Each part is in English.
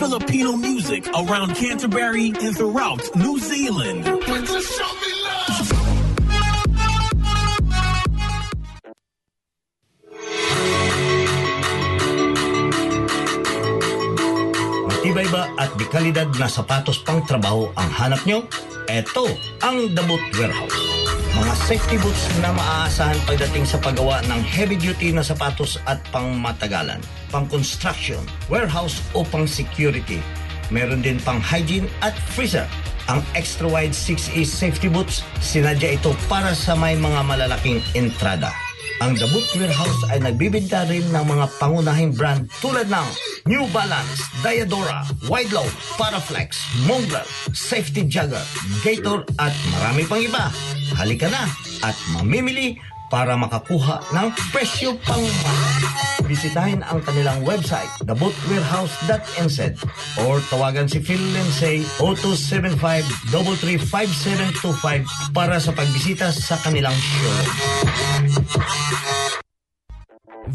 Filipino music around Canterbury and throughout New Zealand. Matibay ba at di kalidad na sapatos pang trabaho ang hanap nyo? Eto ang The Boot Warehouse. Mga safety boots na maaasahan pagdating sa paggawa ng heavy-duty na sapatos at pang matagalan, pang construction, warehouse o pang security. Meron din pang hygiene at freezer. Ang extra wide 6E safety boots, sinadya ito para sa may mga malalaking entrada. Ang The Boot Warehouse ay nagbibinta rin ng mga pangunahing brand tulad ng New Balance, Diadora, Wideload, Paraflex, Mongrel, Safety Jagger, Gator at marami pang iba. Halika na at mamimili para makakuha ng presyo pang mahal. Bisitahin ang kanilang website, thebootwarehouse.nz or tawagan si Phil Lindsay 0275-335725 para sa pagbisita sa kanilang showroom.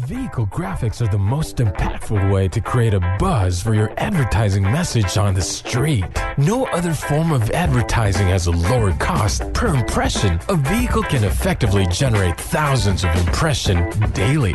Vehicle graphics are the most impactful way to create a buzz for your advertising message on the street. No other form of advertising has a lower cost per impression. A vehicle can effectively generate thousands of impression daily.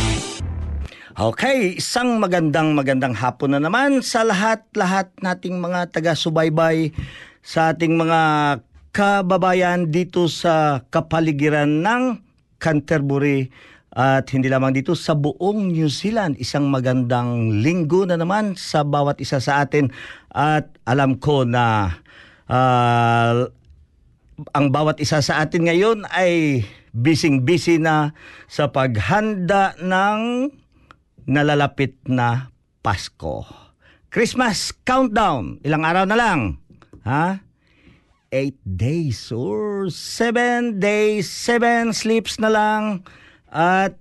Okay, isang magandang magandang hapon na naman sa lahat-lahat nating mga taga-subaybay sa ating mga kababayan dito sa kapaligiran ng Canterbury at hindi lamang dito sa buong New Zealand. Isang magandang linggo na naman sa bawat isa sa atin at alam ko na ah, ang bawat isa sa atin ngayon ay busy-busy na sa paghanda ng nalalapit na Pasko. Christmas countdown. Ilang araw na lang. Ha? Eight days or seven days, seven sleeps na lang. At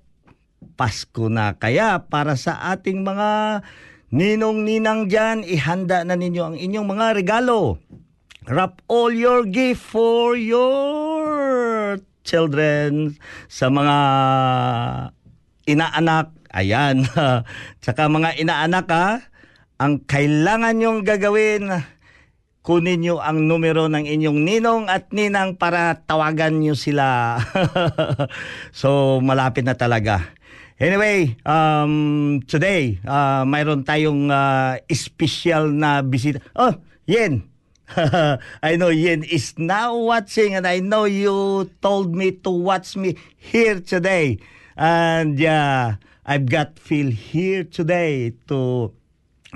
Pasko na. Kaya para sa ating mga ninong-ninang dyan, ihanda na ninyo ang inyong mga regalo. Wrap all your gift for your children sa mga inaanak. Ayan. Tsaka mga inaanak ha, ang kailangan nyong gagawin, kunin nyo ang numero ng inyong ninong at ninang para tawagan nyo sila. so, malapit na talaga. Anyway, um, today, uh, mayroon tayong uh, special na bisita. Oh, Yen! I know Yen is now watching and I know you told me to watch me here today. And yeah, I've got Phil here today to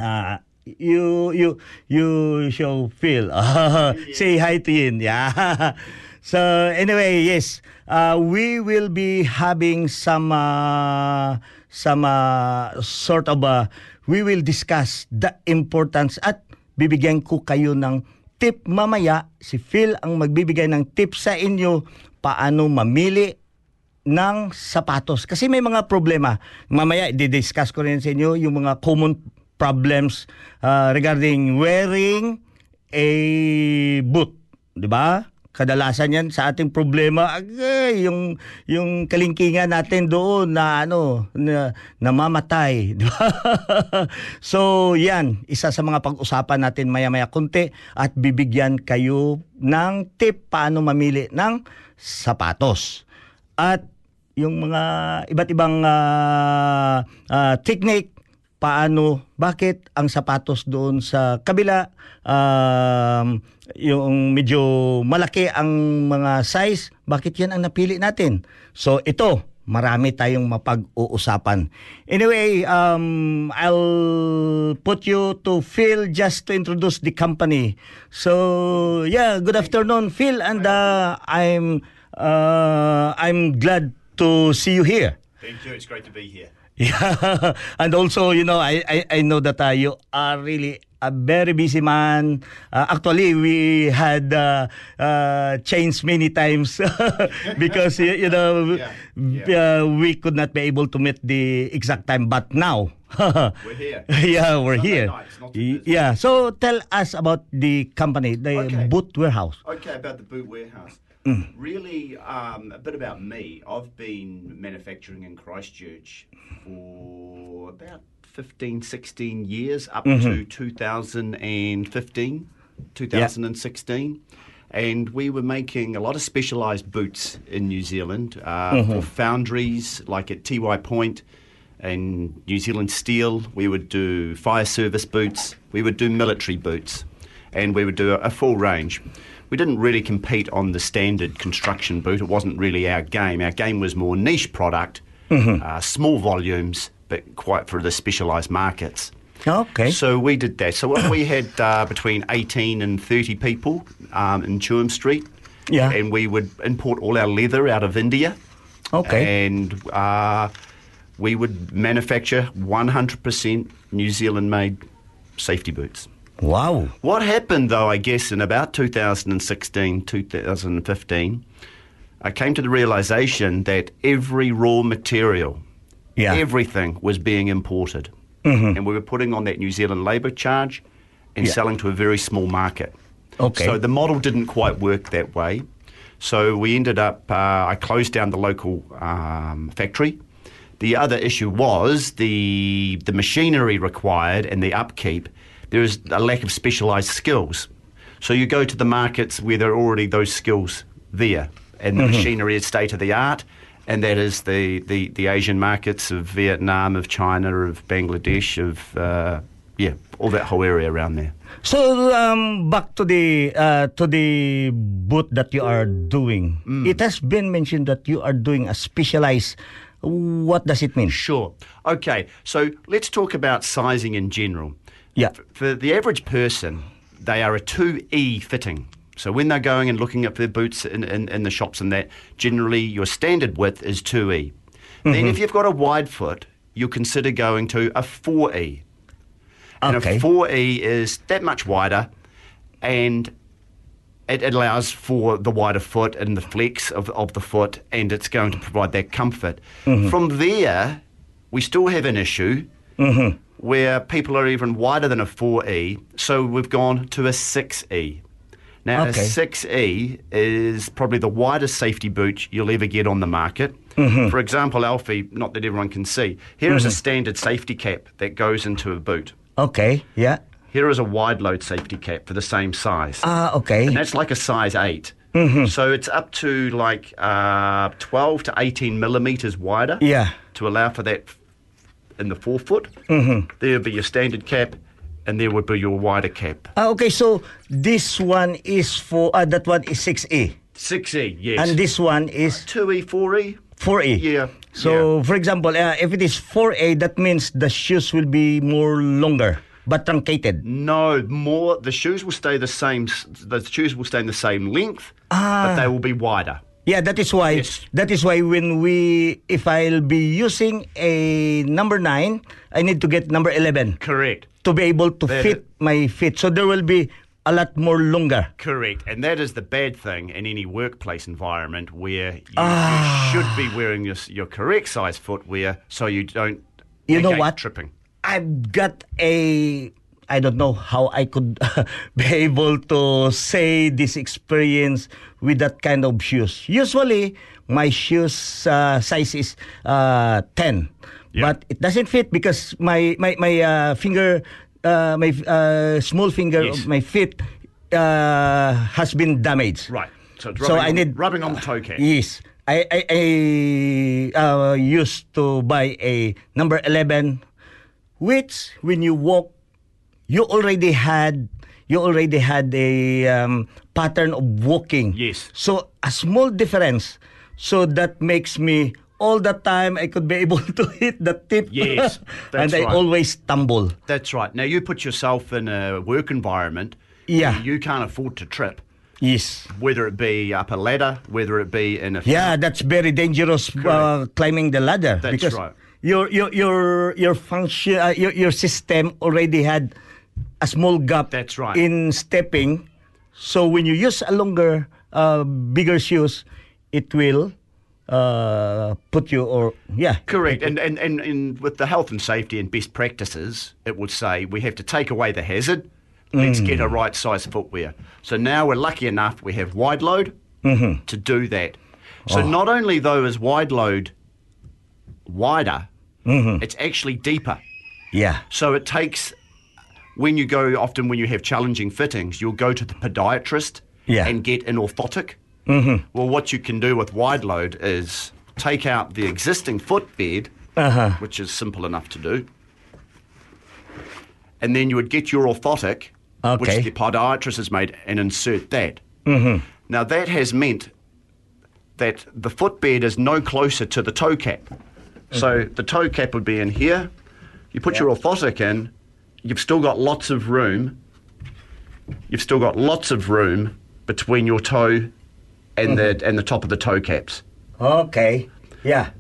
uh, you you you show Phil. Say hi to Yin. Yeah. so anyway, yes, uh, we will be having some uh, some uh, sort of uh, we will discuss the importance at bibigyan ko kayo ng tip mamaya. Si Phil ang magbibigay ng tip sa inyo paano mamili ng sapatos. Kasi may mga problema. Mamaya, di-discuss ko rin sa inyo yung mga common problems uh, regarding wearing a boot. Di ba? Kadalasan yan sa ating problema, agay, yung, yung kalingkingan natin doon na ano, na, namamatay. Di ba? so, yan, isa sa mga pag-usapan natin maya-maya konti at bibigyan kayo ng tip paano mamili ng sapatos. At yung mga iba't ibang uh, uh, technique paano, bakit ang sapatos doon sa kabila, um, yung medyo malaki ang mga size, bakit yan ang napili natin? So ito, marami tayong mapag-uusapan. Anyway, um, I'll put you to Phil just to introduce the company. So yeah, good afternoon, Phil, and uh, I'm uh, I'm glad to see you here. Thank you. It's great to be here. Yeah, and also, you know, I I, I know that uh, you are really a very busy man. Uh, actually, we had uh, uh, changed many times because you, you know Yeah, Uh, yeah. we could not be able to meet the exact time. But now, We're here. yeah, we're Sunday here. nights, not too Y- busy. yeah, so tell us about the company, the Okay. Boot Warehouse. Okay, about the boot warehouse. Mm. Really, um, a bit about me. I've been manufacturing in Christchurch for about 15, 16 years, up Mm-hmm. to 2015, 2016. And we were making a lot of specialised boots in New Zealand uh, Mm-hmm. for foundries like at Tiwai Point and New Zealand Steel. We would do fire service boots, we would do military boots, and we would do a, a full range. We didn't really compete on the standard construction boot. It wasn't really our game. Our game was more niche product, uh, small volumes, but quite for the specialised markets. Okay. So we did that. So we had uh, between 18 and 30 people um, in Tuam Street. Yeah. And we would import all our leather out of India. Okay. And uh, we would manufacture 100% New Zealand made safety boots. Wow. What happened, though, I guess, in about 2016, 2015, I came to the realization that every raw material, Yeah. everything was being imported. And we were putting on that New Zealand labour charge and Yeah. selling to a very small market. Okay. So the model didn't quite work that way. So we ended up, uh, I closed down the local um, factory. The other issue was the, the machinery required and the upkeep. There is a lack of specialised skills. So you go to the markets where there are already those skills there, and the machinery is state of the art, and that is the, the, the Asian markets of Vietnam, of China, of Bangladesh, of uh, yeah, all that whole area around there. So um, back to the uh, to the boot that you are doing. Mm. It has been mentioned that you are doing a specialized. What does it mean? Sure. Okay, so let's talk about sizing in general. Yeah. For the average person, they are a 2E fitting. So when they're going and looking at their boots in, in, in the shops and that, generally your standard width is 2E. Then mm-hmm. if you've got a wide foot, you'll consider going to a 4E. And Okay. a 4E is that much wider and it allows for the wider foot and the flex of, of the foot, and it's going to provide that comfort. Mm-hmm. From there, we still have an issue mm-hmm. Where people are even wider than a 4E, so we've gone to a 6E. Now, Okay. a 6E is probably the widest safety boot you'll ever get on the market. For example, Alfie, not that everyone can see, here is a standard safety cap that goes into a boot. Okay. Yeah. Here is a wide load safety cap for the same size. Ah. okay. And that's like a size 8. So it's up to like uh, 12 to 18 millimeters wider Yeah. to allow for that in the forefoot. Mm-hmm. There would be your standard cap, and there would be your wider cap. Ah, okay. So this one is for uh, that one is six E, 6E, yes. and this one is 2E, 4E. four E. Yeah, So for example, uh, if it is four A, that means the shoes will be more longer but truncated. No, more. The shoes will stay the same. The shoes will stay in the same length, Ah. but they will be wider. Yeah, that is why. Yes. That is why when we, if I'll be using a number nine, I need to get number eleven Correct. to be able to That fit is- my feet. So there will be a lot more longer. Correct, and that is the bad thing in any workplace environment where you, Ah. you should be wearing your, your correct size footwear so you don't. You know what? Tripping. I've got a. I don't know how I could be able to say this experience with that kind of shoes. Usually, my shoes uh, size is uh, 10. Yeah. But it doesn't fit because my, my, my uh, finger, uh, my uh, small finger Yes. of my feet uh, has been damaged. Right. So, it's So rubbing I on, need- rubbing on the toe cap. Yes. I, I, I uh, used to buy a number 11 which when you walk, you already had you already had a um, pattern of walking. Yes. So a small difference. So that makes me all the time I could be able to hit the tip. Yes, and I right. always stumble. That's right. Now you put yourself in a work environment. Yeah. You can't afford to trip, Yes. whether it be up a ladder, whether it be in a Yeah, that's very dangerous uh, climbing the ladder That's because right. your your your your function uh, your your system already had a small gap That's right. in stepping. So when you use a longer uh, bigger shoes, it will uh, put you or yeah. Correct. And, and, and, and with the health and safety and best practices, it would say we have to take away the hazard. Let's get a right size footwear. So now we're lucky enough we have wide load to do that. So not only though is wide load wider, it's actually deeper. Yeah. So it takes when you go often when you have challenging fittings, you'll go to the podiatrist Yeah. and get an orthotic. Mm-hmm. Well, what you can do with wide load is take out the existing footbed, Uh-huh. which is simple enough to do, and then you would get your orthotic, Okay. which the podiatrist has made, and insert that. Mm-hmm. Now that has meant that the footbed is no closer to the toe cap. So the toe cap would be in here. You put your orthotic in, you've still got lots of room. You've still got lots of room between your toe and the and the top of the toe caps. Okay. Yeah.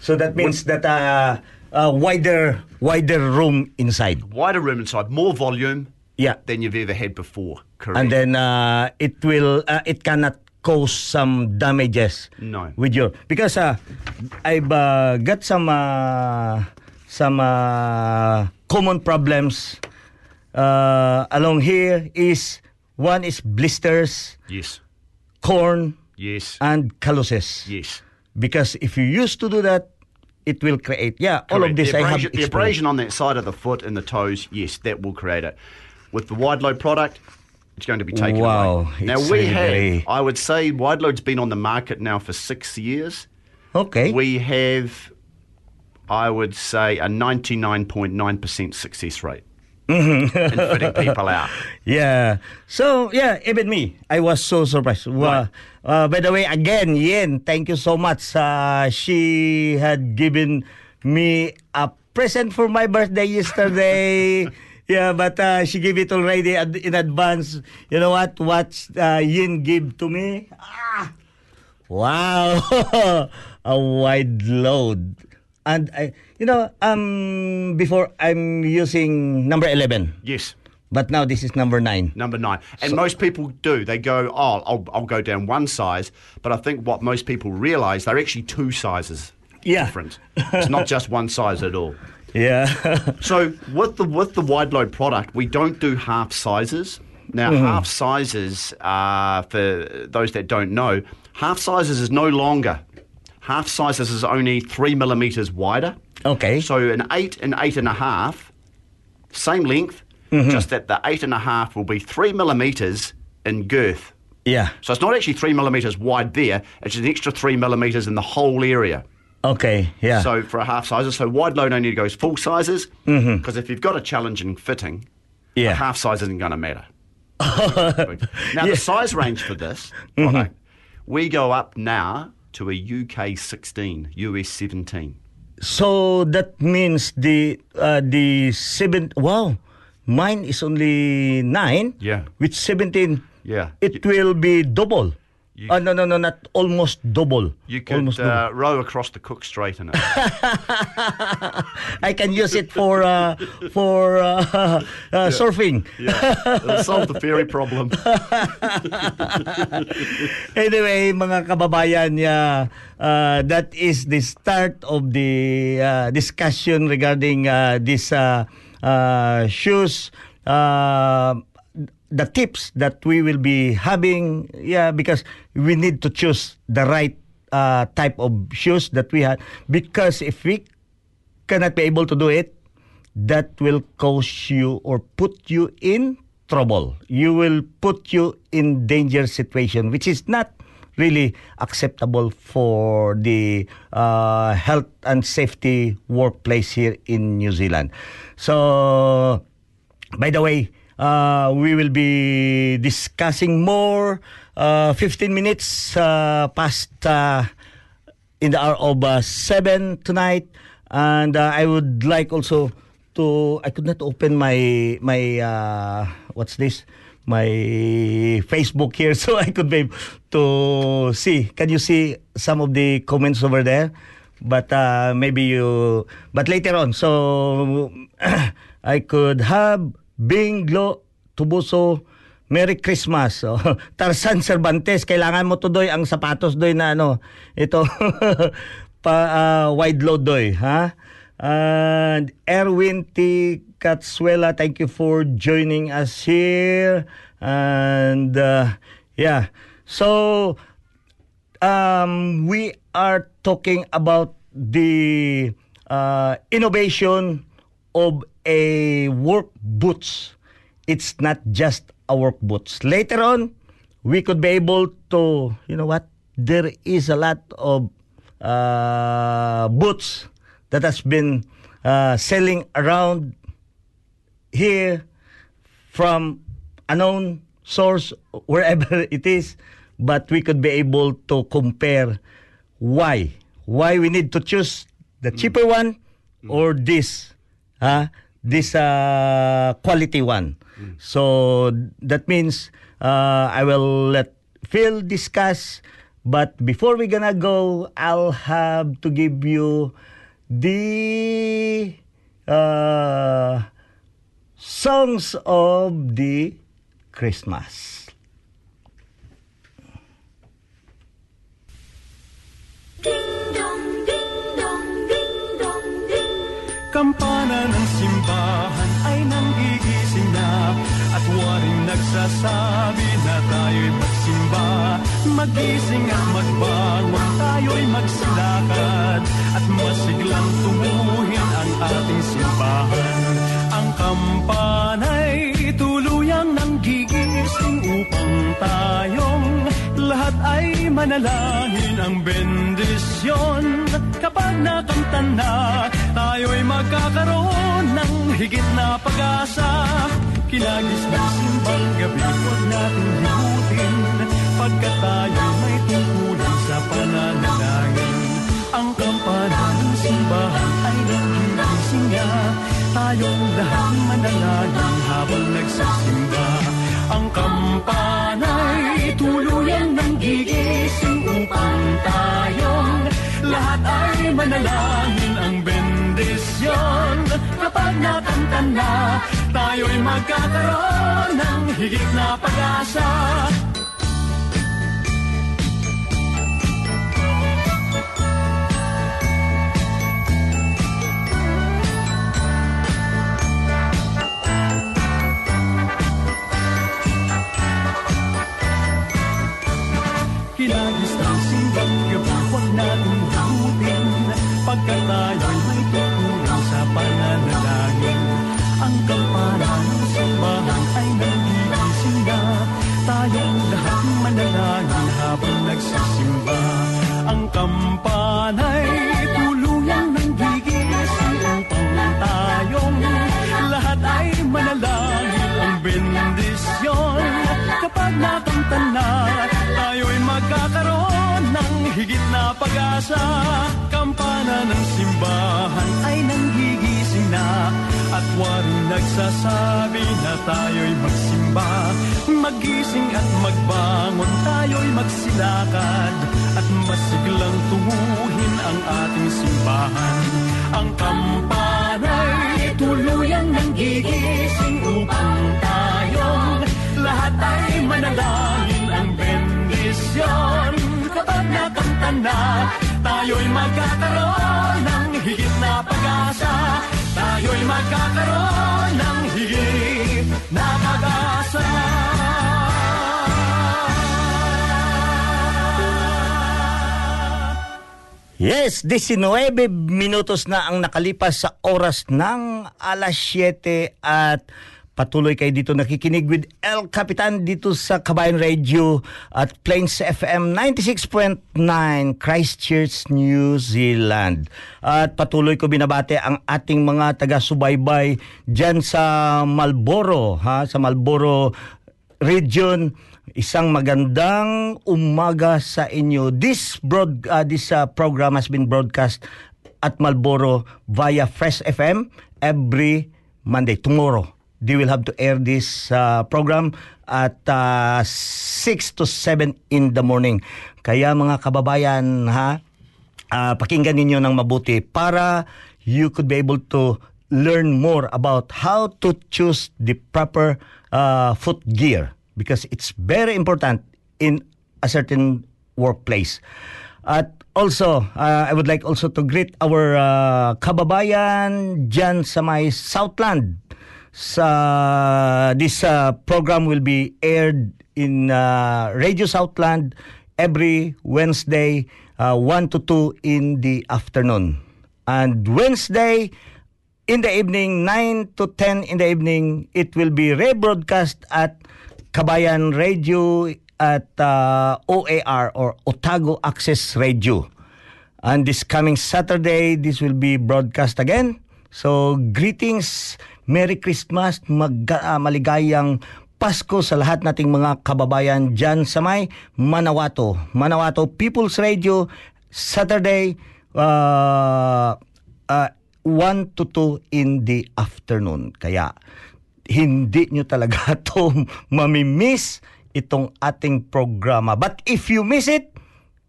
So that means that uh, uh, wider wider room inside. Wider room inside, more volume Yeah. than you've ever had before. Correct. and then uh, it will uh, it cannot cause some damages No. with your because uh, I've uh, got some uh, some uh, common problems uh, along here is one is blisters yes. corn Yes. and calluses yes. because if you used to do that it will create yeah all of this the I have abrasion, the abrasion on that side of the foot and the toes, yes, that will create it. With the wide load product, it's going to be taken Wow, away. Now we have, I would say, wide load's been on the market now for six years. okay We have, I would say, a ninety-nine point nine percent success rate in fitting people out. Yeah. So yeah, even me, I was so surprised. Wow. Uh, by the way, again, Yen, thank you so much. Uh, she had given me a present for my birthday yesterday. yeah, but uh, she gave it already ad- in advance. You know what? What uh, Yin gave to me? Ah, wow, a wide load. And I, you know, um, before I'm using number eleven. Yes. But now this is number nine. Number nine. And most people do. They go, oh, I'll, I'll go down one size. But I think what most people realise, they're actually two sizes Yeah. different. It's not just one size at all. Yeah. So with the with the wide load product, we don't do half sizes. Now, half sizes, uh, for those that don't know, half sizes is no longer. Half sizes is only three millimeters wider. okay. So an eight and eight and a half, same length, mm-hmm. just that the eight and a half will be three millimeters in girth. yeah. So it's not actually three millimeters wide there; it's an extra three millimeters in the whole area. Okay. Yeah. So for a half sizes, so wide load only goes full sizes mm-hmm. because if you've got a challenging fitting, Yeah. half size isn't going to matter. now the size range for this mm-hmm. product, we go up now to a UK 16, US 17. so that means the uh, the seven. Wow, mine is only nine. Yeah. With seventeen. Yeah. It will be double. You- Uh, no, no, no, not almost double. You could almost uh, row across the Cook Strait in it. I can use it for uh, for uh, uh, surfing. yeah, it'll solve the ferry problem. anyway, mga kababayan, yeah, uh, that is the start of the uh, discussion regarding uh, this uh, uh, shoes. Uh, the tips that we will be having, yeah, because we need to choose the right uh, type of shoes that we have. Because if we cannot be able to do it, that will cause you or put you in trouble. You will put you in danger situation, which is not really acceptable for the uh, health and safety workplace here in New Zealand. So, by the way, uh, we will be discussing more uh, 15 minutes uh, past uh, in the hour of uh, 7 tonight. And I would like also to, I could not open my, my what's this? My Facebook here so I could be to see. Can you see some of the comments over there? But uh, maybe you, but later on. So I could have Bing Glo Tubuso Merry Christmas. Oh, Tarzan Cervantes, kailangan mo to doy ang sapatos doy na ano, ito pa ah, wide load doy, ha? And Erwin T. Katsuela, thank you for joining us here. And uh, yeah. So um, we are talking about the uh, innovation of a work boots. It's not just a work boots. Later on, we could be able to, you know what? There is a lot of uh, boots that has been uh, selling around here from unknown source wherever it is but we could be able to compare why why we need to choose the cheaper one or this uh, this uh, quality one so that means uh, I will let Phil discuss but before we gonna go I'll have to give you the uh, songs of the Christmas. Kampana ng simbahan ay nanggigising na. At waring nagsasabi na tayo'y magsimba. Magising at magbangon, tayo'y magsilakad At masiglang tumuhin ang ating simbahan. Ang kampana'y tuluyang nanggigising upang tayong lahat ay manalangin ang bendisyon. Kapag nakanta na, tayo'y magkakaroon ng higit na pag-asa. Kilagis ng simbang gabi, huwag natin limutin Pagkat tayo'y may tungkulin sa pananalangin. Ang kampana ng simbahan ay nanggigising na Tayong lahat manalangin habang nagsasimba Ang kampana'y tuluyang nanggigising upang tayong lahat ay manalangin ang bendisyon. Kapag nakanta na, tayo'y magkakaroon ng higit na pag-asa Kinagis ng simbang gabi, huwag natin limutin Pagkat tayo'y may tutulong sa pananalangin. Ang kampana ng simbahan ay nagigising na Tayong lahat manalangin habang nagsisimba. Ang kampana'y pag-asa Kampana ng simbahan ay nanggigising na. At waring nagsasabi na tayo'y magsimba Magising at magbangon, tayo'y magsilakad. At masiglang tunguhin ang ating simbahan. Ang kampana'y tuluyang nanggigising upang tayong lahat ay manalangin ang bendisyon. Kapag nakanta na, tayo'y magkakaroon ng higit na pag-asa. Tayo'y magkakaroon ng higit na pag-asa. Yes, 19 minutos na ang nakalipas sa oras ng alas 7 at Patuloy kayo dito nakikinig with El Capitan dito sa Kabayan Radio at Plains FM 96.9 Christchurch, New Zealand. At patuloy ko binabate ang ating mga taga-subaybay dyan sa Malboro, ha? sa Malboro region. Isang magandang umaga sa inyo. This broad uh, this uh, program has been broadcast at Malboro via Fresh FM every Monday tomorrow. They will have to air this uh, program at uh, 6 to 7 in the morning. Kaya mga kababayan ha, uh, pakinggan ninyo ng mabuti para you could be able to learn more about how to choose the proper uh, foot gear because it's very important in a certain workplace. At also, uh, I would like also to greet our uh, kababayan dyan sa may Southland. Sa this uh, program will be aired in uh, Radio Southland every Wednesday, uh, 1 to 2 in the afternoon. And Wednesday, in the evening, 9 to 10 in the evening, it will be rebroadcast at Kabayan Radio at uh, OAR or Otago Access Radio. And this coming Saturday, this will be broadcast again. So, greetings, Merry Christmas, mag, uh, maligayang Pasko sa lahat nating mga kababayan dyan sa may Manawato. Manawato People's Radio, Saturday, uh, uh, 1 to 2 in the afternoon. Kaya, hindi nyo talaga to mamimiss itong ating programa. But if you miss it,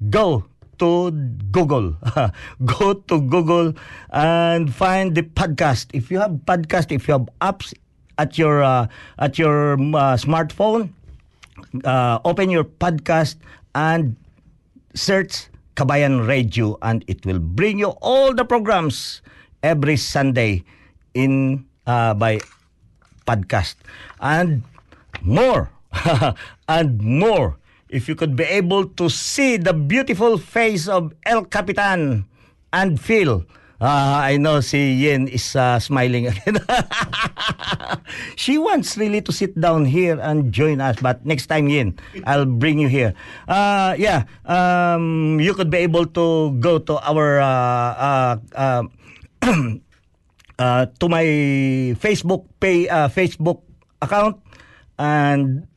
go to Google. go to Google and find the podcast. If you have podcast, if you have apps at your uh, at your uh, smartphone, uh, open your podcast and search Kabayan Radio and it will bring you all the programs every Sunday in uh, by podcast and more and more if you could be able to see the beautiful face of El Kapitan and feel uh, I know si Yen is uh, smiling again. she wants really to sit down here and join us, but next time, Yen, I'll bring you here. Uh, yeah, um, you could be able to go to our to my Facebook pay Facebook account and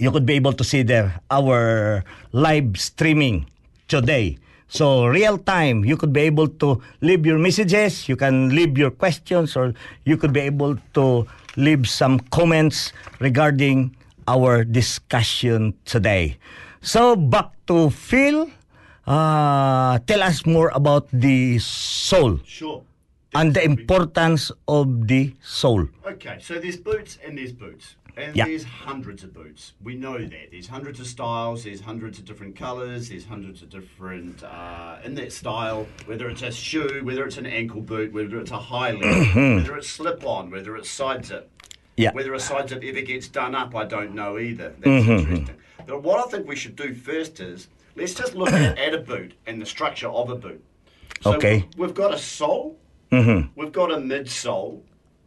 you could be able to see there our live streaming today. So real time, you could be able to leave your messages, you can leave your questions, or you could be able to leave some comments regarding our discussion today. So back to Phil. Uh, tell us more about the soul Sure. and the importance of the soul. Okay, so there's boots and there's boots. And Yeah. there's hundreds of boots. We know that. There's hundreds of styles, there's hundreds of different colours, there's hundreds of different, uh, in that style, whether it's a shoe, whether it's an ankle boot, whether it's a high leg, whether it's slip on, whether it's side zip. Yeah. Whether a side zip ever gets done up, I don't know either. That's interesting. But what I think we should do first is let's just look at, at a boot and the structure of a boot. So Okay. We've got a sole, Mm-hmm. we've got a midsole,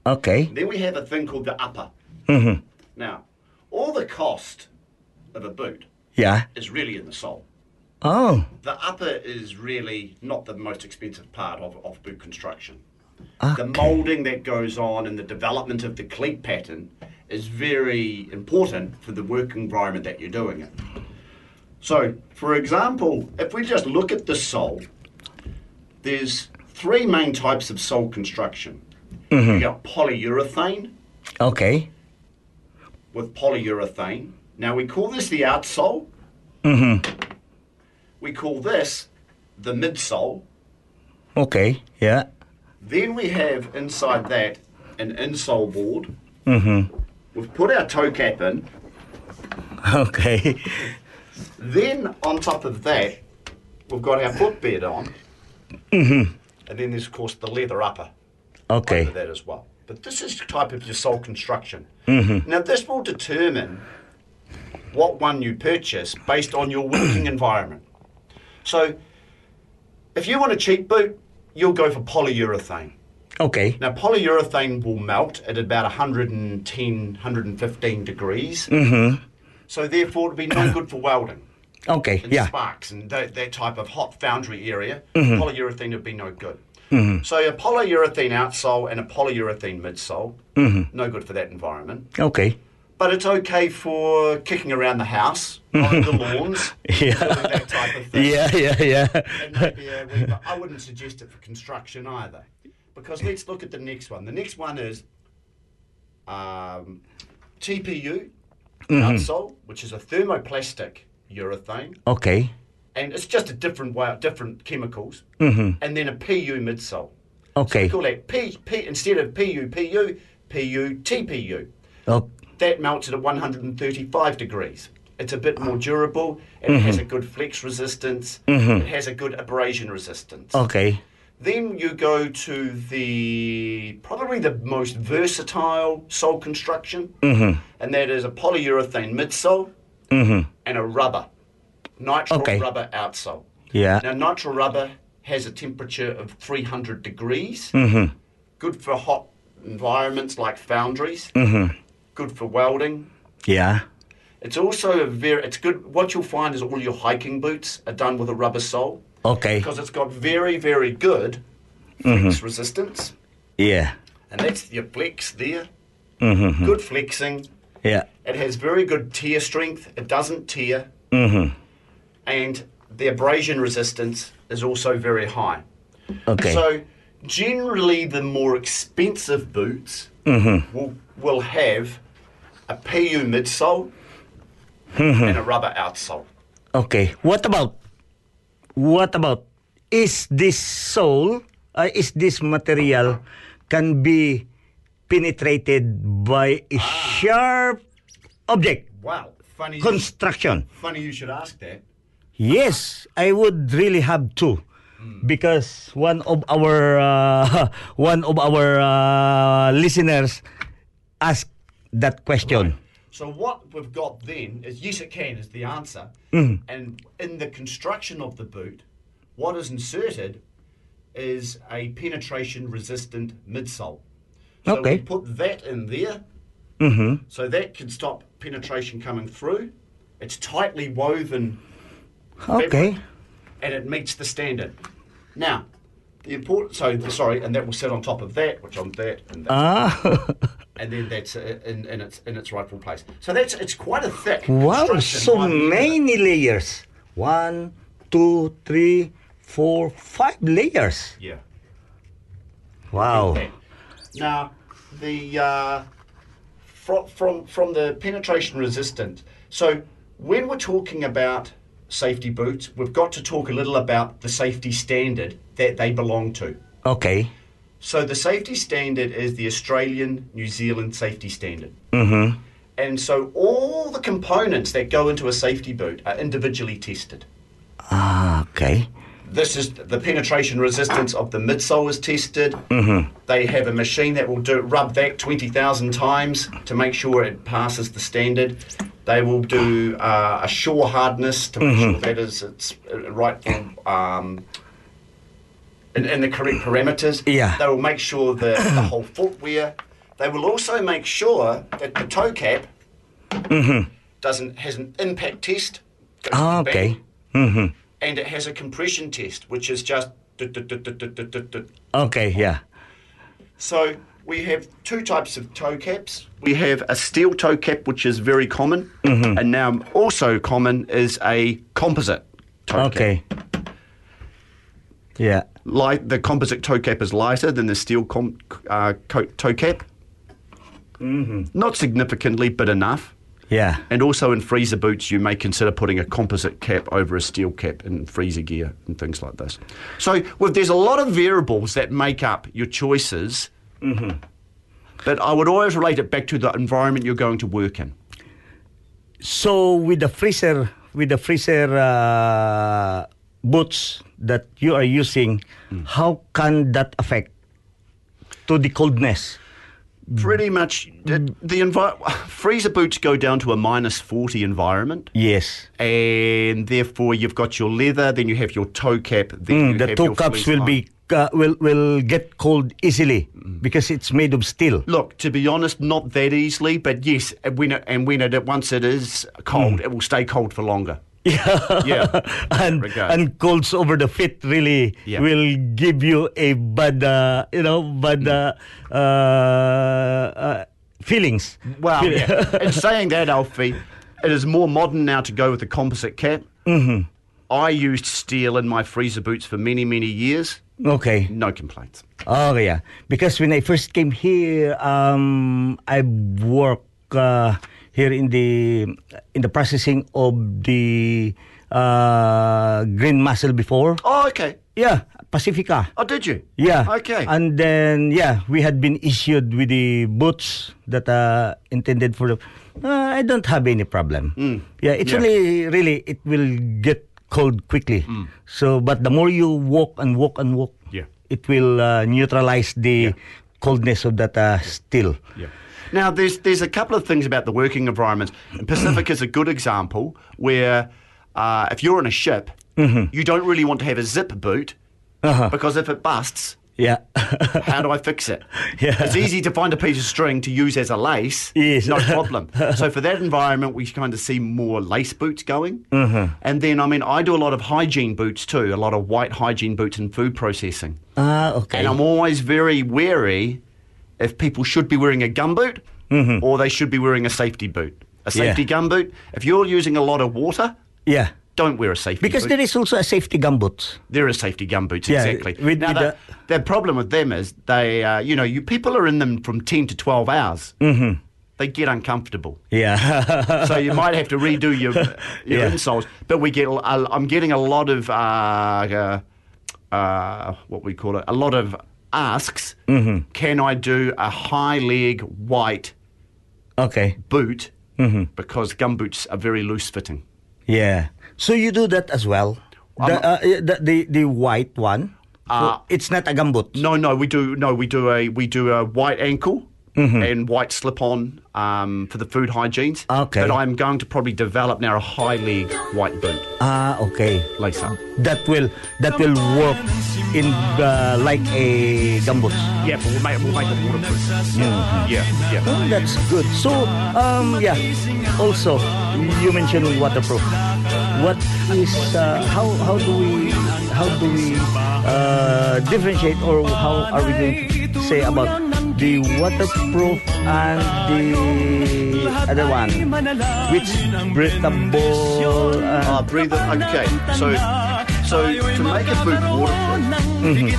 Okay. then we have a thing called the upper. Mm-hmm. Now, all the cost of a boot Yeah. is really in the sole. Oh. The upper is really not the most expensive part of, of boot construction. The moulding that goes on and the development of the cleat pattern is very important for the work environment that you're doing it. So, for example, if we just look at the sole, there's three main types of sole construction. Mm-hmm. You've got polyurethane, Okay. With polyurethane. Now we call this the outsole. Mm-hmm. We call this the midsole. Okay. Yeah. Then we have inside that an insole board. Mm-hmm. We've put our toe cap in. Okay. Then on top of that, we've got our footbed on. Mm-hmm. And then there's of course the leather upper Okay. over that as well. But this is the type of your sole construction. Now this will determine what one you purchase based on your working environment. So if you want a cheap boot, you'll go for polyurethane. Okay. Now, polyurethane will melt at about 110, 115 degrees. Mm-hmm. So, therefore, it'd be no good for welding Okay. and Yeah. sparks and that, that type of hot foundry area. Mm-hmm. Polyurethane would be no good. So, a polyurethane outsole and a polyurethane midsole, Mm-hmm. no good for that environment. Okay. But it's okay for kicking around the house, mowing the lawns, Yeah. that type of thing. Yeah, yeah, yeah. And maybe a wee- but I wouldn't suggest it for construction either. Because let's look at the next one. The next one is um, TPU outsole, which is a thermoplastic urethane, Okay. And it's just a different way, different chemicals, mm-hmm. and then a PU midsole. Okay. We call that P, P instead of PU PU, PU TPU. Oh, That melts at 135 degrees. It's a bit more durable. It mm-hmm. has a good flex resistance. Mm-hmm. It has a good abrasion resistance. okay. Then you go to the probably the most versatile sole construction, and that is a polyurethane midsole and a rubber, nitrile Okay. rubber outsole. Yeah. Now, nitrile rubber has a temperature of 300 degrees. Mhm. Good for hot environments like foundries. Mhm. Good for welding. Yeah. It's also a very. It's good. What you'll find is all your hiking boots are done with a rubber sole Okay. because it's got very, very good flex resistance, Yeah. and that's your flex there. Mm-hmm. Good flexing. Yeah. It has very good tear strength. It doesn't tear, Mm-hmm. And the abrasion resistance is also very high. Okay. So generally, the more expensive boots Mm-hmm. will will have a PU midsole Mm-hmm. and a rubber outsole. Okay. What about what about is this sole uh, is this material can be penetrated by a sharp object Wow, funny. you, construction? funny you should ask that. Yes, I would really have to. Because one of our uh, one of our uh, listeners asked that question. So what we've got then is yes, it can is the answer. Mm-hmm. And in the construction of the boot, what is inserted is a penetration-resistant midsole. So Okay. we put that in there, Mm-hmm. so that can stop penetration coming through. It's tightly woven, Okay. and it meets the standard. Now, the important so sorry, and that will sit on top of that, which on that, and that. Ah, and then that's uh, in, in its in its rightful place. So that's it's quite a thick. wow, so by the end of it. many layers. One, two, three, four, five layers. Yeah. Wow. Now, the uh, from from from the penetration resistant. So when we're talking about safety boots, we've got to talk a little about the safety standard that they belong to. Okay. So the safety standard is the Australian New Zealand safety standard. Mm-hmm. And so all the components that go into a safety boot are individually tested. Ah, okay. This is the penetration resistance of the midsole is tested. They have a machine that will do rub that twenty thousand times to make sure it passes the standard. They will do uh, a shore hardness to make sure that is it's uh, right um, in, in the correct parameters. Yeah. They will make sure that the whole footwear. They will also make sure that the toe cap doesn't has an impact test. Ah, okay. Mm-hmm. And it has a compression test, which is just. Okay, yeah. So we have two types of toe caps. We have a steel toe cap, which is very common, and now also common is a composite toe cap. Okay. Yeah. Light, the composite toe cap is lighter than the steel com, uh, toe cap. Mm-hmm. Not significantly, but enough. Yeah. And also in freezer boots, you may consider putting a composite cap over a steel cap in freezer gear and things like this. So well, there's a lot of variables that make up your choices. But I would always relate it back to the environment you're going to work in. So with the freezer, with the freezer uh, boots that you are using, how can that affect to the coldness? Pretty much, the, the envi- freezer boots go down to a minus 40 environment. Yes. And therefore, you've got your leather, then you have your toe cap. Then Mm, the toe cups will line. be uh, will will get cold easily Mm. because it's made of steel. Look, to be honest, not that easily, but yes, and when it, and when it once it is cold, it will stay cold for longer. Yeah, Yeah. and Regard. and colds over the feet really Yeah. will give you a bad, uh, you know, bad uh, uh, uh, feelings. Well, Feel- yeah. and saying that, Alfie, it is more modern now to go with the composite cap. Mm-hmm. I used steel in my freezer boots for many, many years. okay. No complaints. Oh yeah, because when I first came here, um, I work uh, here in the in the processing of the uh, green mussel before. Oh, okay. Yeah, Pacifica. Oh, did you? Yeah. Okay. And then yeah, we had been issued with the boots that uh intended for the. Uh, I don't have any problem. Yeah, it's Mm. Yeah. only really it will get cold quickly. So, but the more you walk and walk and walk, Yeah. it will uh, neutralize the Yeah. coldness of that uh, steel. Yeah. Now, there's there's a couple of things about the working environment. Pacific is a good example where uh, if you're on a ship, you don't really want to have a zip boot Uh-huh. because if it busts, Yeah. how do I fix it? Yeah. It's easy to find a piece of string to use as a lace. Yes. No problem. so for that environment, we kind of see more lace boots going. Mm-hmm. And then, I mean, I do a lot of hygiene boots too, a lot of white hygiene boots in food processing. Ah, okay. And I'm always very wary if people should be wearing a gum boot or they should be wearing a safety boot. A Mm-hmm. Yeah. safety gum boot, if you're using a lot of water, yeah. don't wear a safety Because boot. there is also a safety gumboots. There are safety gum boots, Yeah, exactly. with- now, the, the problem with them is they, uh, you know, you people are in them from 10 to 12 hours. Mm-hmm. They get uncomfortable. Yeah. so you might have to redo your, your Yeah. insoles. But we get, i I'm getting a lot of, uh, uh, uh, what we call it, a lot of asks. Mm-hmm. Can I do a high leg white okay. boot? Mm-hmm. Because gum boots are very loose fitting. Yeah. So you do that as well? The, uh, the, the, the white one? Uh, So it's not a gum boot. No, no, we do no, we do a we do a white ankle Mm-hmm. and white slip on um, for the food hygienes. Okay. But I'm going to probably develop now a high leg white boot Ah, okay. lace up. That will that will work in uh, like a gumboot. Yeah, but we'll make we'll make it waterproof. Mm-hmm. Yeah, yeah. Oh, that's good. So, um, yeah. Also, you mentioned waterproof. What is uh, how how do we how do we uh, differentiate or how are we going to say about the waterproof and the other one, which breathable? Ah, Uh, breathe it. Okay, so so to make a boot waterproof,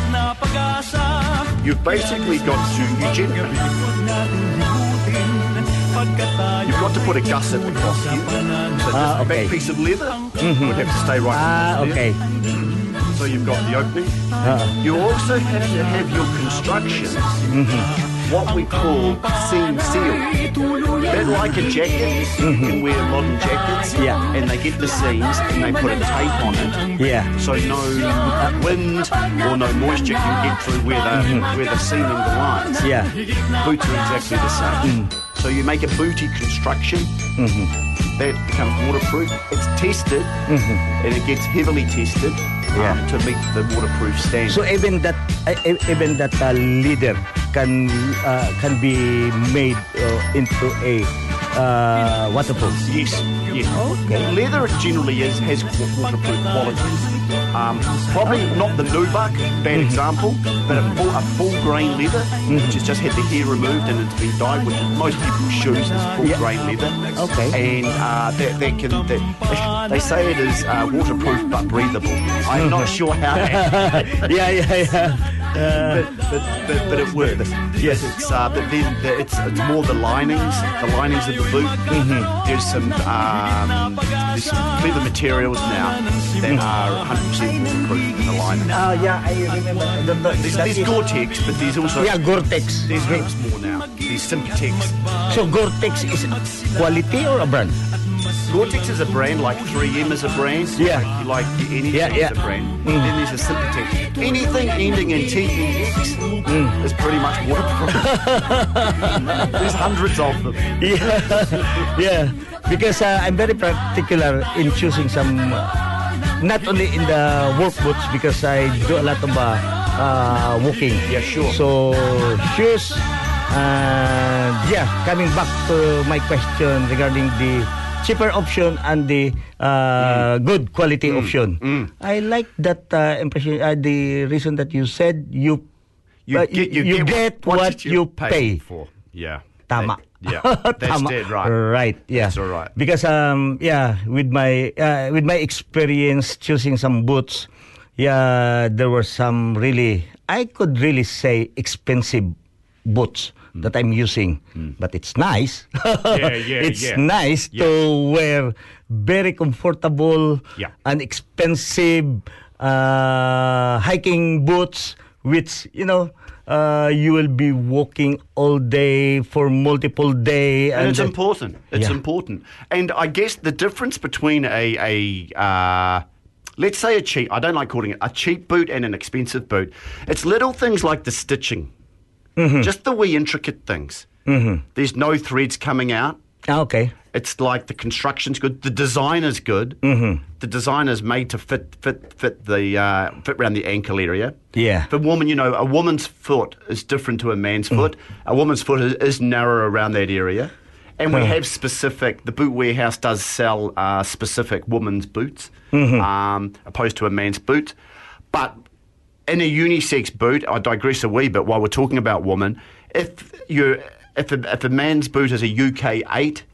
you've basically got to you You've got to put a gusset across here. So just Ah, a okay. back piece of leather would have to stay right ah, okay. So you've got the opening. Uh, uh-huh. You also have to have your construction, mm-hmm. what we call seam seal. They're like a jacket. Mm-hmm. You can wear modern jackets. Yeah. And they get the seams and they put a tape on it. yeah. So no wind or no moisture can get through where they're, mm-hmm. where they're seaming the lines. Yeah. Boots are exactly the same. Mm. So you make a booty construction. That becomes waterproof. It's tested and it gets heavily tested Yeah. to meet the waterproof standard. So even that even that uh, leader can uh, can be made uh, into a uh, waterproof. yes, yes. Okay. Leather generally is has waterproof qualities. Um, probably not the nubuck, bad example, but a full, a full grain leather, which has just had the hair removed and it's been dyed, which most people's shoes is full Yeah. grain leather. Okay. And uh, that, that can that, they say it is uh, waterproof but breathable. I'm not sure how. yeah, yeah, yeah. Uh, but, but, but, but it works. Yes, it's uh, but then the, it's it's more the linings, the linings of the boot. There's some um, there's some leather materials now that are 100 percent waterproof in the lining. uh, yeah, I remember. The, the, There's, that there's Gore-Tex, but there's also yeah, Gore-Tex. there's heaps more now. There's Sympatex. So Gore-Tex is quality or a brand? Gore-Tex is a brand, like 3M is a brand. Yeah. Like, like anything Yeah, yeah. is a brand. Then there's a Sympatex. Anything ending in TEX is pretty much waterproof. there's hundreds of them. Yeah, yeah. Because uh, I'm very particular in choosing some, uh, not only in the work boots because I do a lot of uh, uh, walking. Yeah, sure. So shoes. And yeah, coming back to my question regarding the cheaper option and the uh, good quality option. I like that uh, impression. Uh, the reason that you said you You uh, get, you, you get, get what you pay pay. for. Yeah. Tama. Yeah, that's Tama. dead right. Right. Yeah. That's all right. Because um yeah, with my uh, with my experience choosing some boots, yeah, there were some really I could really say expensive boots that I'm using, but it's nice. Yeah, yeah, it's yeah. nice to wear very comfortable Yeah. and expensive uh, hiking boots, which you know uh, you will be walking all day for multiple day, and it's then- important. It's Yeah. important. And I guess the difference between a a uh, let's say a cheap I don't like calling it a cheap boot and an expensive boot. It's little things like the stitching, Mm-hmm. just the wee intricate things. Mm-hmm. There's no threads coming out. Ah, okay. It's like the construction's good, the design is good. Mm-hmm. The design is made to fit fit fit the uh, fit around the ankle area. Yeah. For woman, you know, a woman's foot is different to a man's foot. A woman's foot is, is narrow around that area. And we have specific, the boot warehouse does sell uh, specific women's boots um, opposed to a man's boot. But in a unisex boot, I digress a wee bit while we're talking about women. If you if a, if a man's boot is a UK 8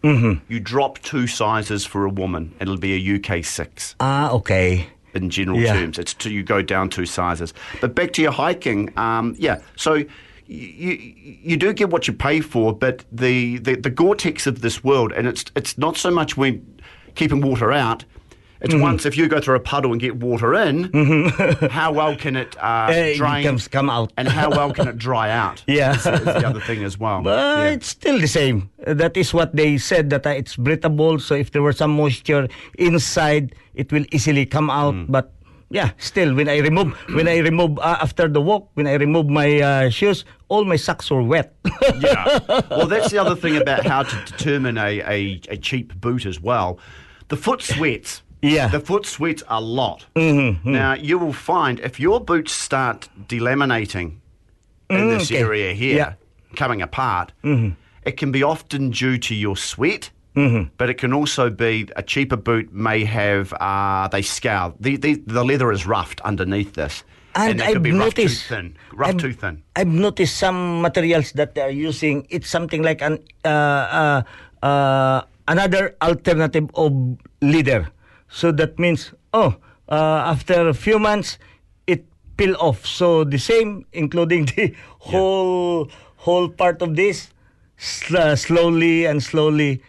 you drop two sizes for a woman. It'll be a UK six Ah, okay. in general Yeah. terms. It's two, you go down two sizes. But back to your hiking, um, yeah. So you you do get what you pay for, but the, the, the Gore-Tex of this world, and it's it's not so much when keeping water out. It's Mm-hmm. once if you go through a puddle and get water in, how well can it uh, it drain comes- come out. and how well can it dry out? Yeah. is, is the other thing as well. But Yeah. it's still the same. That is what they said that uh, it's breathable. So if there were some moisture inside, it will easily come out. Hmm. But yeah, still when I remove when I remove uh, after the walk when I remove my uh, shoes, all my socks were wet. yeah. Well, that's the other thing about how to determine a, a, a cheap boot as well. The foot sweats. Yeah. The foot sweats a lot. Now, you will find if your boots start delaminating in this okay. area here, Yeah. coming apart, it can be often due to your sweat. But it can also be a cheaper boot may have uh, they scour the, the the leather is roughed underneath this, And it I've could be rough too noticed- thin, rough I've- too thin. I've noticed some materials that they are using. It's something like an uh, uh, uh, another alternative of leather. So that means, oh, uh, after a few months, it peel off. So the same, including the whole whole part of this, sl- slowly and slowly,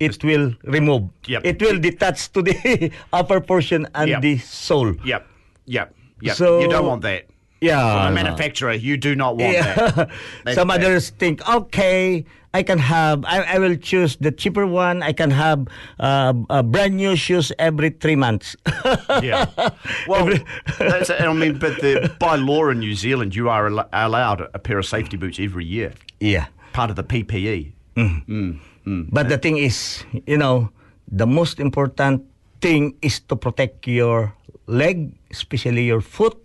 it will remove. Yep. It will detach to the upper portion and Yep. the sole. Yep, yep, yep. So- you don't want that. Yeah. From a manufacturer, you do not want that. That's Some bad. others think, okay, I can have, I, I will choose the cheaper one. I can have uh, uh, brand new shoes every three months. Yeah. Well, that's, I mean, but the, by law in New Zealand, you are al- allowed a pair of safety boots every year, yeah. part of the. PPE. But the thing is, you know, the most important thing is to protect your leg, especially your foot,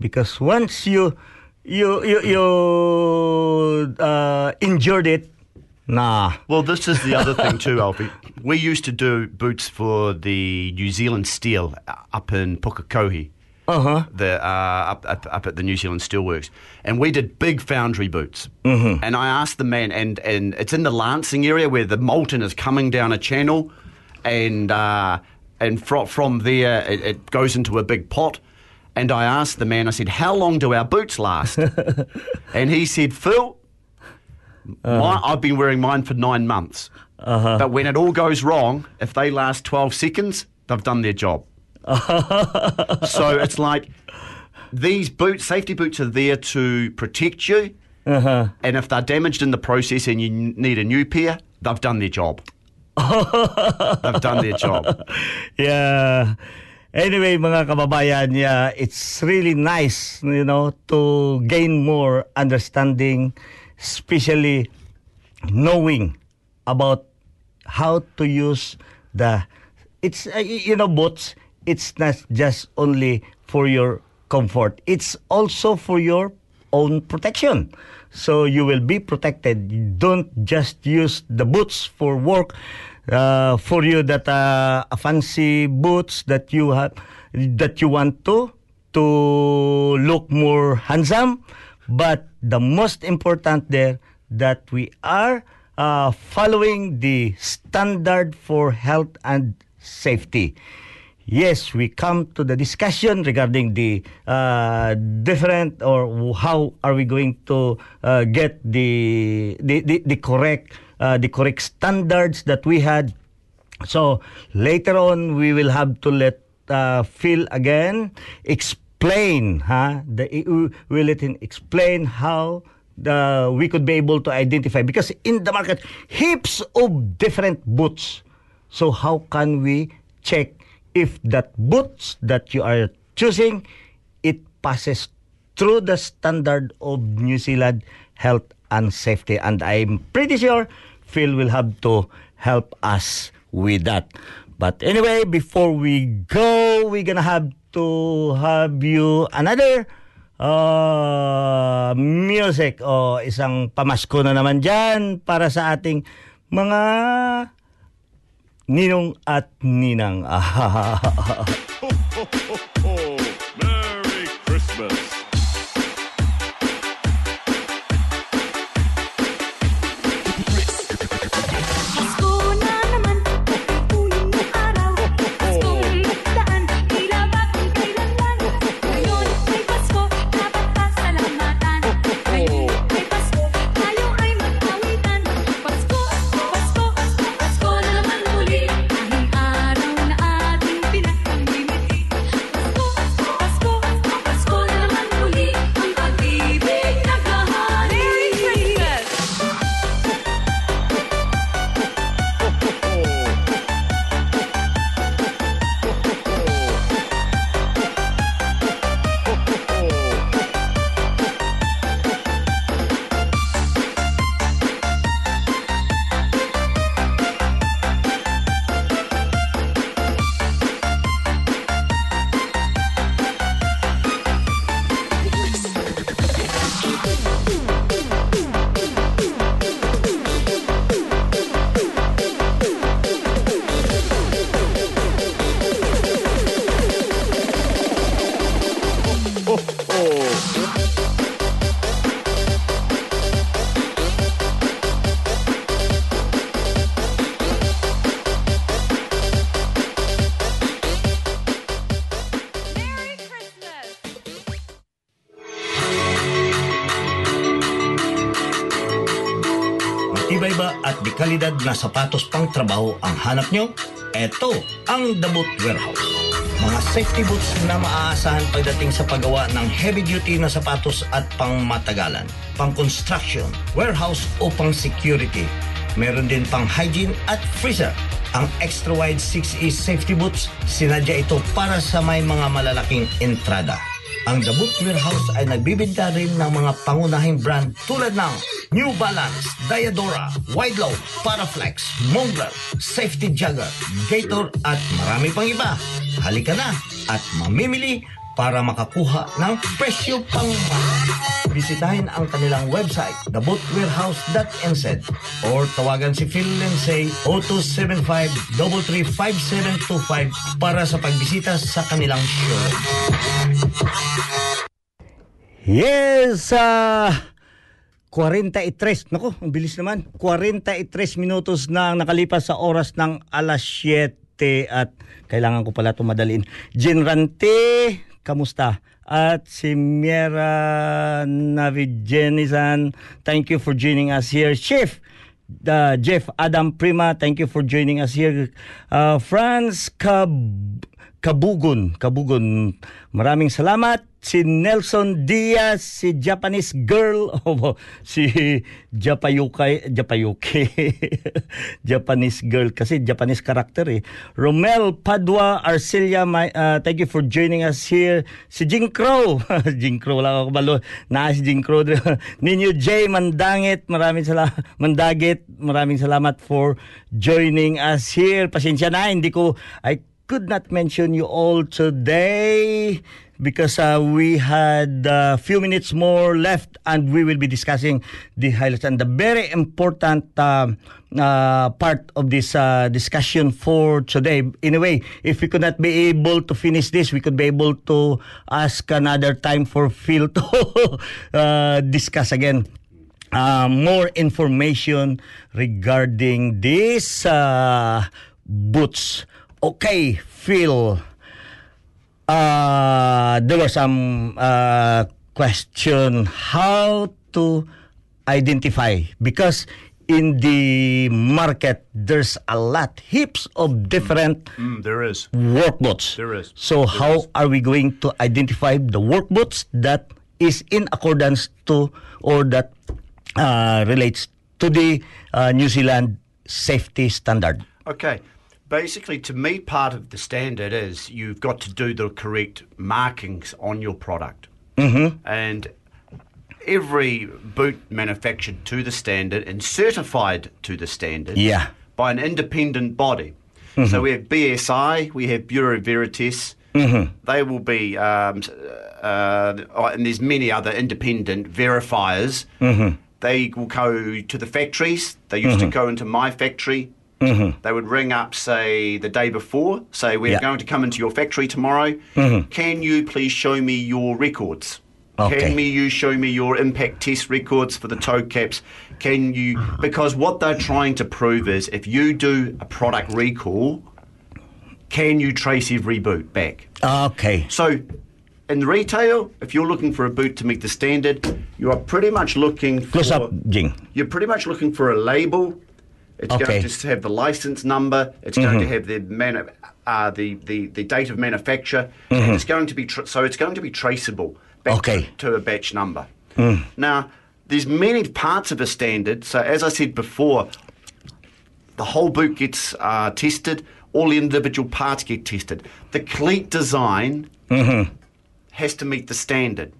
because once you you you, you uh, injured it, nah. Well, this is the other thing too, Alfie. We used to do boots for the New Zealand Steel up in Pukekohe. Uh huh. the uh, up, up up at the New Zealand Steelworks, and we did big foundry boots. Mm-hmm. And I asked the man, and and it's in the Lancing area where the molten is coming down a channel, and uh, and from from there it, it goes into a big pot. And I asked the man, I said, "How long do our boots last?" and he said, "Phil, uh-huh. my, I've been wearing mine for nine months, uh-huh. but when it all goes wrong, if they last twelve seconds, they've done their job." so it's like these boots, safety boots, are there to protect you. Uh-huh. And if they're damaged in the process and you need a new pair, they've done their job. they've done their job. Yeah. Anyway, mga kababayan, yeah, it's really nice, you know, to gain more understanding, especially knowing about how to use the it's uh, you know boots it's not just only for your comfort. It's also for your own protection. So you will be protected. Don't just use the boots for work. Uh, for you that uh, fancy boots that you have that you want to to look more handsome, but the most important there that we are uh, following the standard for health and safety. Yes, we come to the discussion regarding the uh, different or how are we going to uh, get the the, the, the correct uh, the correct standards that we had. So later on, we will have to let uh, Phil again explain. Huh? The, we let him explain how the we could be able to identify because in the market heaps of different boots. So how can we check if that boots that you are choosing it passes through the standard of New Zealand health and safety and I'm pretty sure Phil will have to help us with that. But anyway, before we go, we're gonna have to have you another uh, music o isang pamasko na naman dyan para sa ating mga ninong at ninang. kalidad na sapatos pang trabaho ang hanap nyo? Eto ang The Boot Warehouse. Mga safety boots na maaasahan pagdating sa paggawa ng heavy-duty na sapatos at pang matagalan, pang construction, warehouse o pang security. Meron din pang hygiene at freezer. Ang extra wide 6E safety boots, sinadya ito para sa may mga malalaking entrada. Ang The Boot Warehouse ay nagbibinta rin ng mga pangunahing brand tulad ng New Balance, Diadora, Wideload, Paraflex, Montblanc, Safety Jagger, Gator at marami pang iba. Halika na at mamimili para makakuha ng presyo pang. Bisitahin ang kanilang website, thebootwarehouse.nz or tawagan si Phil Lindsay 0275-335725 para sa pagbisita sa kanilang showroom. Yes! ah 43. Nako, ang bilis naman. 43 minutos na ang nakalipas sa oras ng alas 7 at kailangan ko pala tumadalin. Jinrante, kamusta? At si Miera Navigenisan, thank you for joining us here. Chief, uh, Jeff Adam Prima, thank you for joining us here. Uh, Franz Cab Kabugon, Kabugon. Maraming salamat. Si Nelson Diaz, si Japanese girl, o si Japayuki, Japayuki. Japanese girl kasi Japanese character eh. Romel Padua Arcelia, my, uh, thank you for joining us here. Si Jing Crow, Jing Crow lang ako balo. Na si Jing Crow. Ninyo J Mandangit, maraming salamat. Mandagit, maraming salamat for joining us here. Pasensya na, hindi ko, I could not mention you all today because uh, we had a few minutes more left and we will be discussing the highlights and the very important um, uh, part of this uh, discussion for today. In a way, if we could not be able to finish this, we could be able to ask another time for Phil to uh, discuss again uh, more information regarding uh, boots. Okay, Phil. Uh, there was some uh, question how to identify because in the market there's a lot heaps of different Mm, there is. There is. So There how is. are we going to identify the work boots that is in accordance to or that uh, relates to the uh, New Zealand safety standard? Okay. Basically, to me, part of the standard is you've got to do the correct markings on your product. Mm-hmm. And every boot manufactured to the standard and certified to the standard Yeah. by an independent body. So we have BSI, we have Bureau Veritas. They will be, um, uh, uh, and there's many other independent verifiers. They will go to the factories. They used to go into my factory. Mm-hmm. They would ring up, say, the day before, say, We're Yeah. going to come into your factory tomorrow. Mm-hmm. Can you please show me your records? Okay. Can me you show me your impact test records for the toe caps? Can you because what they're trying to prove is if you do a product recall, can you trace every boot back? Okay. So in retail, if you're looking for a boot to meet the standard, you are pretty much looking for Close up, Jing. you're pretty much looking for a label. It's Okay. going to have the license number. It's going to have the manu- uh, the, the the date of manufacture. And it's going to be tr- so it's going to be traceable back Okay. to, a batch number. Now, there's many parts of a standard. So as I said before, the whole boot gets uh, tested. All the individual parts get tested. The cleat design has to meet the standard.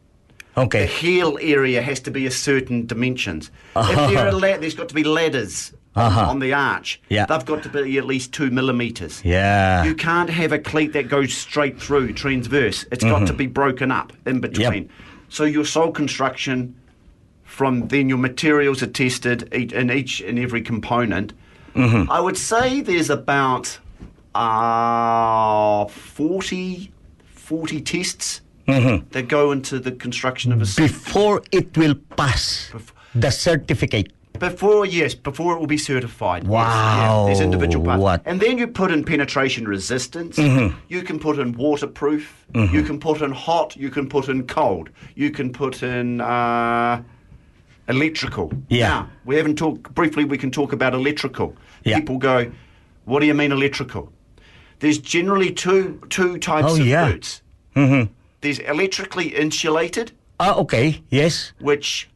Okay. The heel area has to be a certain dimensions. If there are la- there's got to be ladders Uh-huh. on the arch. Yeah. They've got to be at least two millimeters. Yeah. You can't have a cleat that goes straight through, transverse. It's got to be broken up in between. So your sole construction, from then your materials are tested in each and every component. I would say there's about uh, 40, 40 tests that go into the construction of a Before it will pass the certificate. Before, yes, before it will be certified. yes, Wow, yeah, there's individual parts. what- And then you put in penetration resistance. You can put in waterproof. Mm-hmm. You can put in hot. You can put in cold. You can put in uh, electrical. Yeah. Now, we haven't talked, briefly, we can talk about electrical. Yeah. People go, what do you mean electrical? There's generally two, two types Oh, of yeah. boots. There's electrically insulated, Ah, okay. Yes. which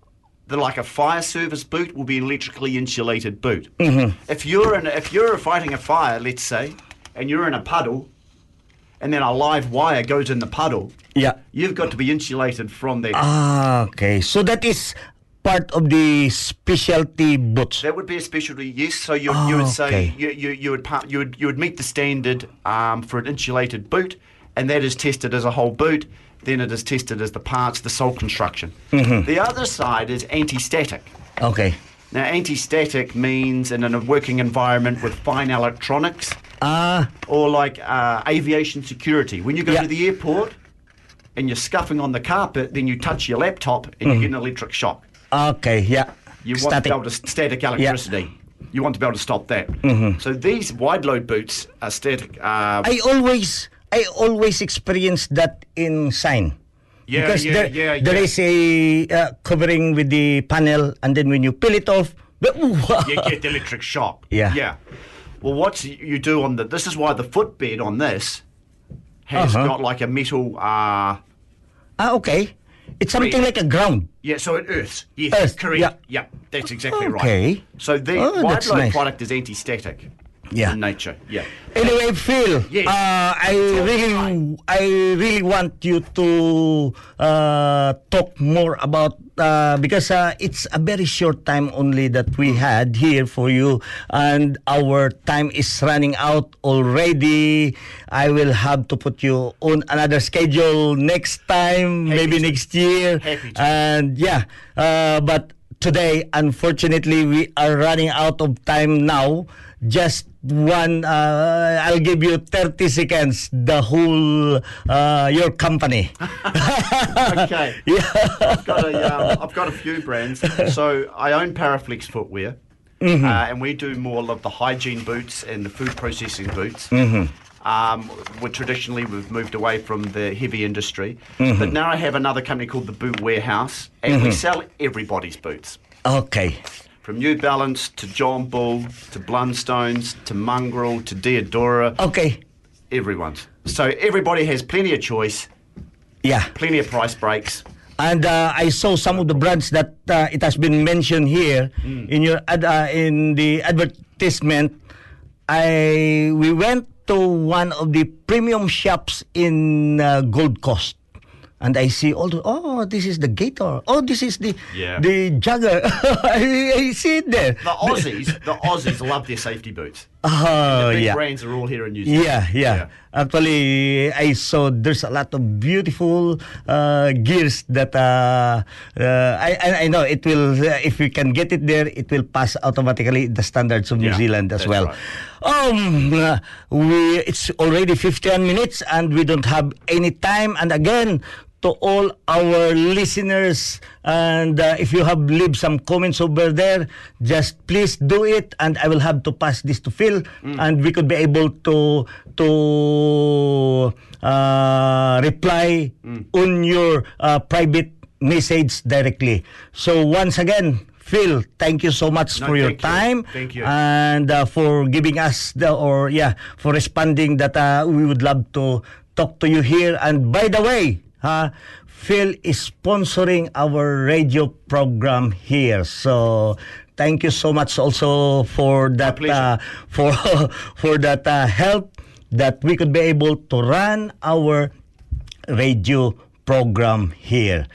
the, like a fire service boot will be an electrically insulated boot. Mm-hmm. If you're in, if you're fighting a fire, let's say, and you're in a puddle, and then a live wire goes in the puddle, Yeah. you've got to be insulated from that. Ah, okay. So that is part of the specialty boots. That would be a specialty, yes. So you, Oh, you would say okay. you, you, you would part, you would you would meet the standard um, for an insulated boot, and that is tested as a whole boot. Then it is tested as the parts, the sole construction. Mm-hmm. The other side is anti-static. Okay. Now, anti-static means in a working environment with fine electronics Ah, or like uh, aviation security. When you go Yeah. to the airport and you're scuffing on the carpet, then you touch your laptop and you get an electric shock. okay. Yeah. You want Static. to be able to static electricity. You want to be able to stop that. So these wide load boots are static. Uh, I always I always experience that in sign. Yeah, because yeah, there, yeah, there is a uh, covering with the panel, and then when you peel it off, you get the electric shock. Yeah. Yeah. Well, what you do on the this is why the footbed on this has Uh-huh. got like a metal. Uh, ah, okay. It's something like a ground. yeah, so it earths. Yes, Earth, correct. yeah. Yeah, that's exactly Okay. right. Okay. So the Oh, wide load nice. product is anti-static. Yeah. nature. Yeah. Anyway, Phil, Yes. uh, I really, I really want you to uh, talk more about uh, because uh, it's a very short time only that we had here for you, and our time is running out already. I will have to put you on another schedule next time, Happy maybe next year, Happy and yeah, uh, but today, unfortunately, we are running out of time now. Just one, uh, I'll give you 30 seconds, the whole, uh, your company. Okay. yeah. I've got a, um, I've got a few brands. So I own Paraflex Footwear, Mm-hmm. uh, and we do more of the hygiene boots and the food processing boots. Mm-hmm. Um, we traditionally we've moved away from the heavy industry, Mm-hmm. but now I have another company called the Boot Warehouse, and we sell everybody's boots. Okay. From New Balance to John Bull to Blundstones to Mongrel to Diadora. Okay. everyone's. So everybody has plenty of choice, Yeah. plenty of price breaks. And uh, I saw some of the brands that uh, it has been mentioned here in your ad, uh, in the advertisement. I we went to one of the premium shops in uh, Gold Coast. And I see all the, oh, this is the Gator. Oh, this is the Yeah. the Jogger. I, I see it there. The Aussies, the Aussies love their safety boots. Oh, the big yeah. brands are all here in New Zealand. Yeah, yeah, Actually, I saw there's a lot of beautiful uh, gears that uh, uh, I, I know it will. Uh, if we can get it there, it will pass automatically the standards of New Yeah, Zealand as well. right. Um, uh, we it's already 51 minutes and we don't have any time. And again. To all our listeners, and uh, if you have leave some comments over there, just please do it, and I will have to pass this to Phil, and we could be able to to uh, reply on your uh, private message directly. So once again, Phil, thank you so much No, for your thank you. time Thank you. and uh, for giving us the or yeah for responding that uh, we would love to talk to you here. And by the way, uh, Phil is sponsoring our radio program here, so. Thank you so much also for that uh, for for that uh, help that we could be able to run our radio program here.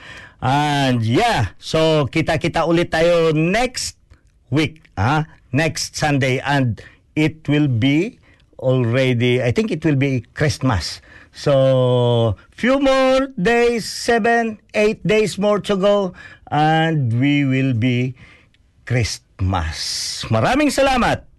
And yeah, so kita-kita ulit tayo next week, ah, next Sunday and it will be already I think it will be Christmas. So few more days, seven, eight days more to go and we will be Christmas. Maraming salamat.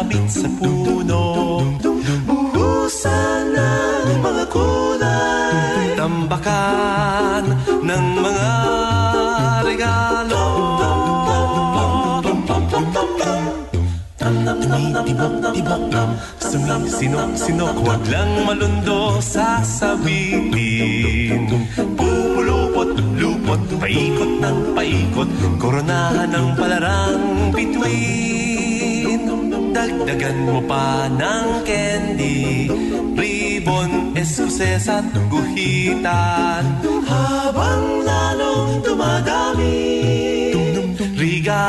Isabit sa puno. Buhusan ng mga kulay. Tambakan ng mga regalo. Tibak-tibak Sumisinok-sinok Huwag lang malundo Sasabihin Pupulupot-lupot Paikot ng paikot. Koronahan ng palarang bituin Dagdagan mo pa ng candy. Ribbon, eskuses at guhitan. Habang lalong dumadami Regalo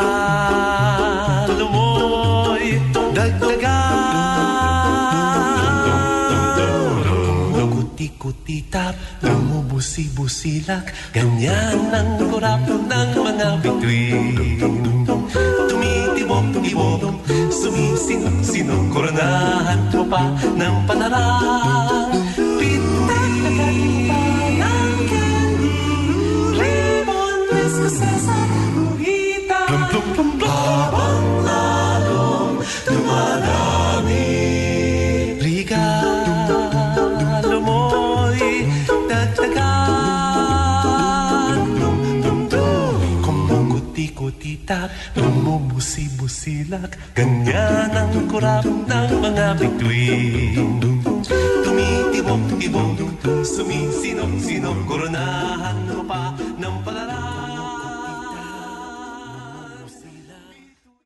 mo'y dagdagan. Kuti-kuti tap, bumubusi-busilak Ganyan ang kurap ng mga bituin. Tumitibok-ibok Sumisinog-sinog, koronahan ko pa ng panarap kurap ng mga bituin Tumitibok-tibok, sumisinok-sinok Koronahan mo pa ng palarang